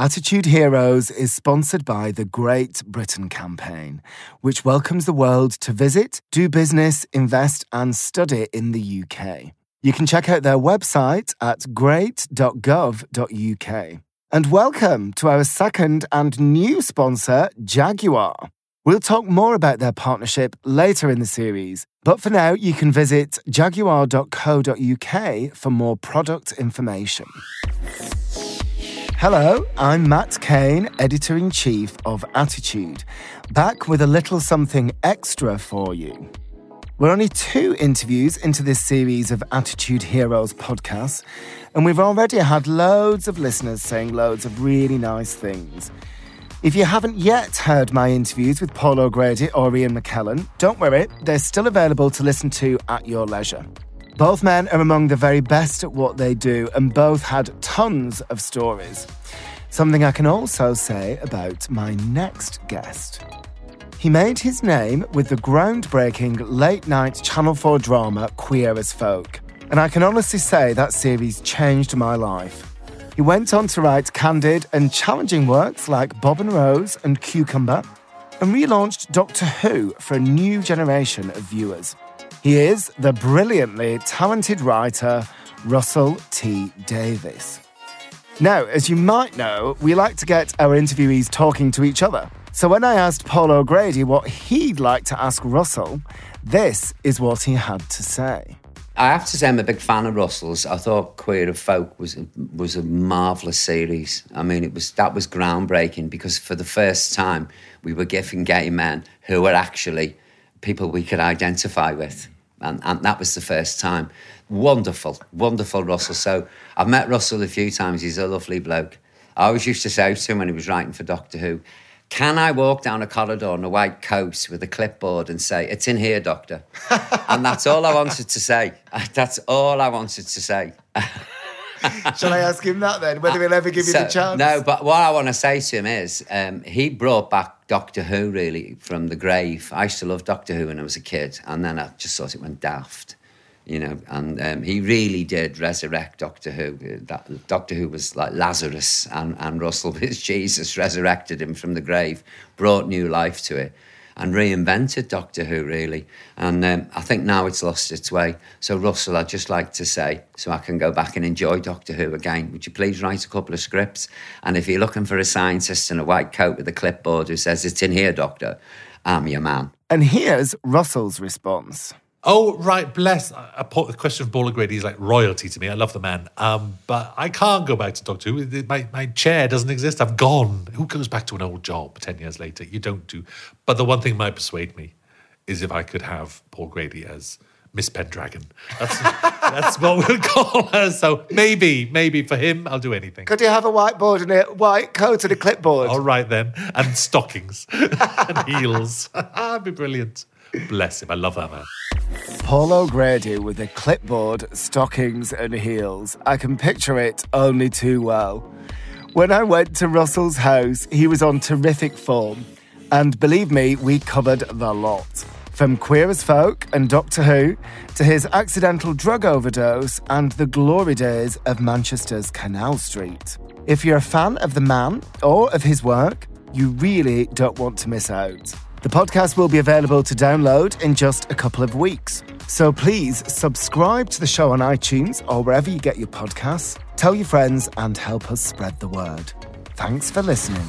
Attitude Heroes is sponsored by the Great Britain Campaign, which welcomes the world to visit, do business, invest, and study in the UK. You can check out their website at great.gov.uk. And welcome to our second and new sponsor, Jaguar. We'll talk more about their partnership later in the series, but for now, you can visit jaguar.co.uk for more product information. Hello, I'm Matt Cain, editor in chief of Attitude, back with a little something extra for you. We're only two interviews into this series of Attitude Heroes podcasts, and we've already had loads of listeners saying loads of really nice things. If you haven't yet heard my interviews with Paul O'Grady or Ian McKellen, don't worry, they're still available to listen to at your leisure. Both men are among the very best at what they do, and both had tons of stories. Something I can also say about my next guest. He made his name with the groundbreaking late night Channel 4 drama Queer as Folk, and I can honestly say that series changed my life. He went on to write candid and challenging works like Bob and Rose and Cucumber, and relaunched Doctor Who for a new generation of viewers. He is the brilliantly talented writer Russell T. Davies. Now, as you might know, we like to get our interviewees talking to each other. So when I asked Paul O'Grady what he'd like to ask Russell, this is what he had to say. I have to say I'm a big fan of Russell's. I thought Queer of Folk was was a marvelous series. I mean, it was that was groundbreaking because for the first time we were giving gay men who were actually people we could identify with. And, and that was the first time. Wonderful, wonderful Russell. So I've met Russell a few times. He's a lovely bloke. I always used to say to him when he was writing for Doctor Who, can I walk down a corridor in a white coat with a clipboard and say, It's in here, Doctor? and that's all I wanted to say. That's all I wanted to say. Shall I ask him that then? Whether he'll ever give so, you the chance? No, but what I want to say to him is um, he brought back Doctor Who really from the grave. I used to love Doctor Who when I was a kid, and then I just thought it went daft, you know. And um, he really did resurrect Doctor Who. That, Doctor Who was like Lazarus, and, and Russell was Jesus, resurrected him from the grave, brought new life to it and reinvented Doctor Who, really. And um, I think now it's lost its way. So, Russell, I'd just like to say, so I can go back and enjoy Doctor Who again, would you please write a couple of scripts? And if you're looking for a scientist in a white coat with a clipboard who says, It's in here, Doctor, I'm your man. And here's Russell's response. Oh, right, bless. A, question of Paul O'Grady is like royalty to me. I love the man. Um, but I can't go back to Doctor Who. My, my chair doesn't exist. I've gone. Who goes back to an old job 10 years later? You don't do. But the one thing might persuade me is if I could have Paul Grady as Miss Pendragon. That's, that's what we'll call her. So maybe, maybe for him, I'll do anything. Could you have a whiteboard and a white coat and a clipboard? All right then. And stockings and heels. That'd be brilliant. Bless him. I love that man. Paul O'Grady with a clipboard, stockings, and heels. I can picture it only too well. When I went to Russell's house, he was on terrific form. And believe me, we covered the lot. From Queer as Folk and Doctor Who to his accidental drug overdose and the glory days of Manchester's Canal Street. If you're a fan of the man or of his work, you really don't want to miss out. The podcast will be available to download in just a couple of weeks. So please subscribe to the show on iTunes or wherever you get your podcasts. Tell your friends and help us spread the word. Thanks for listening.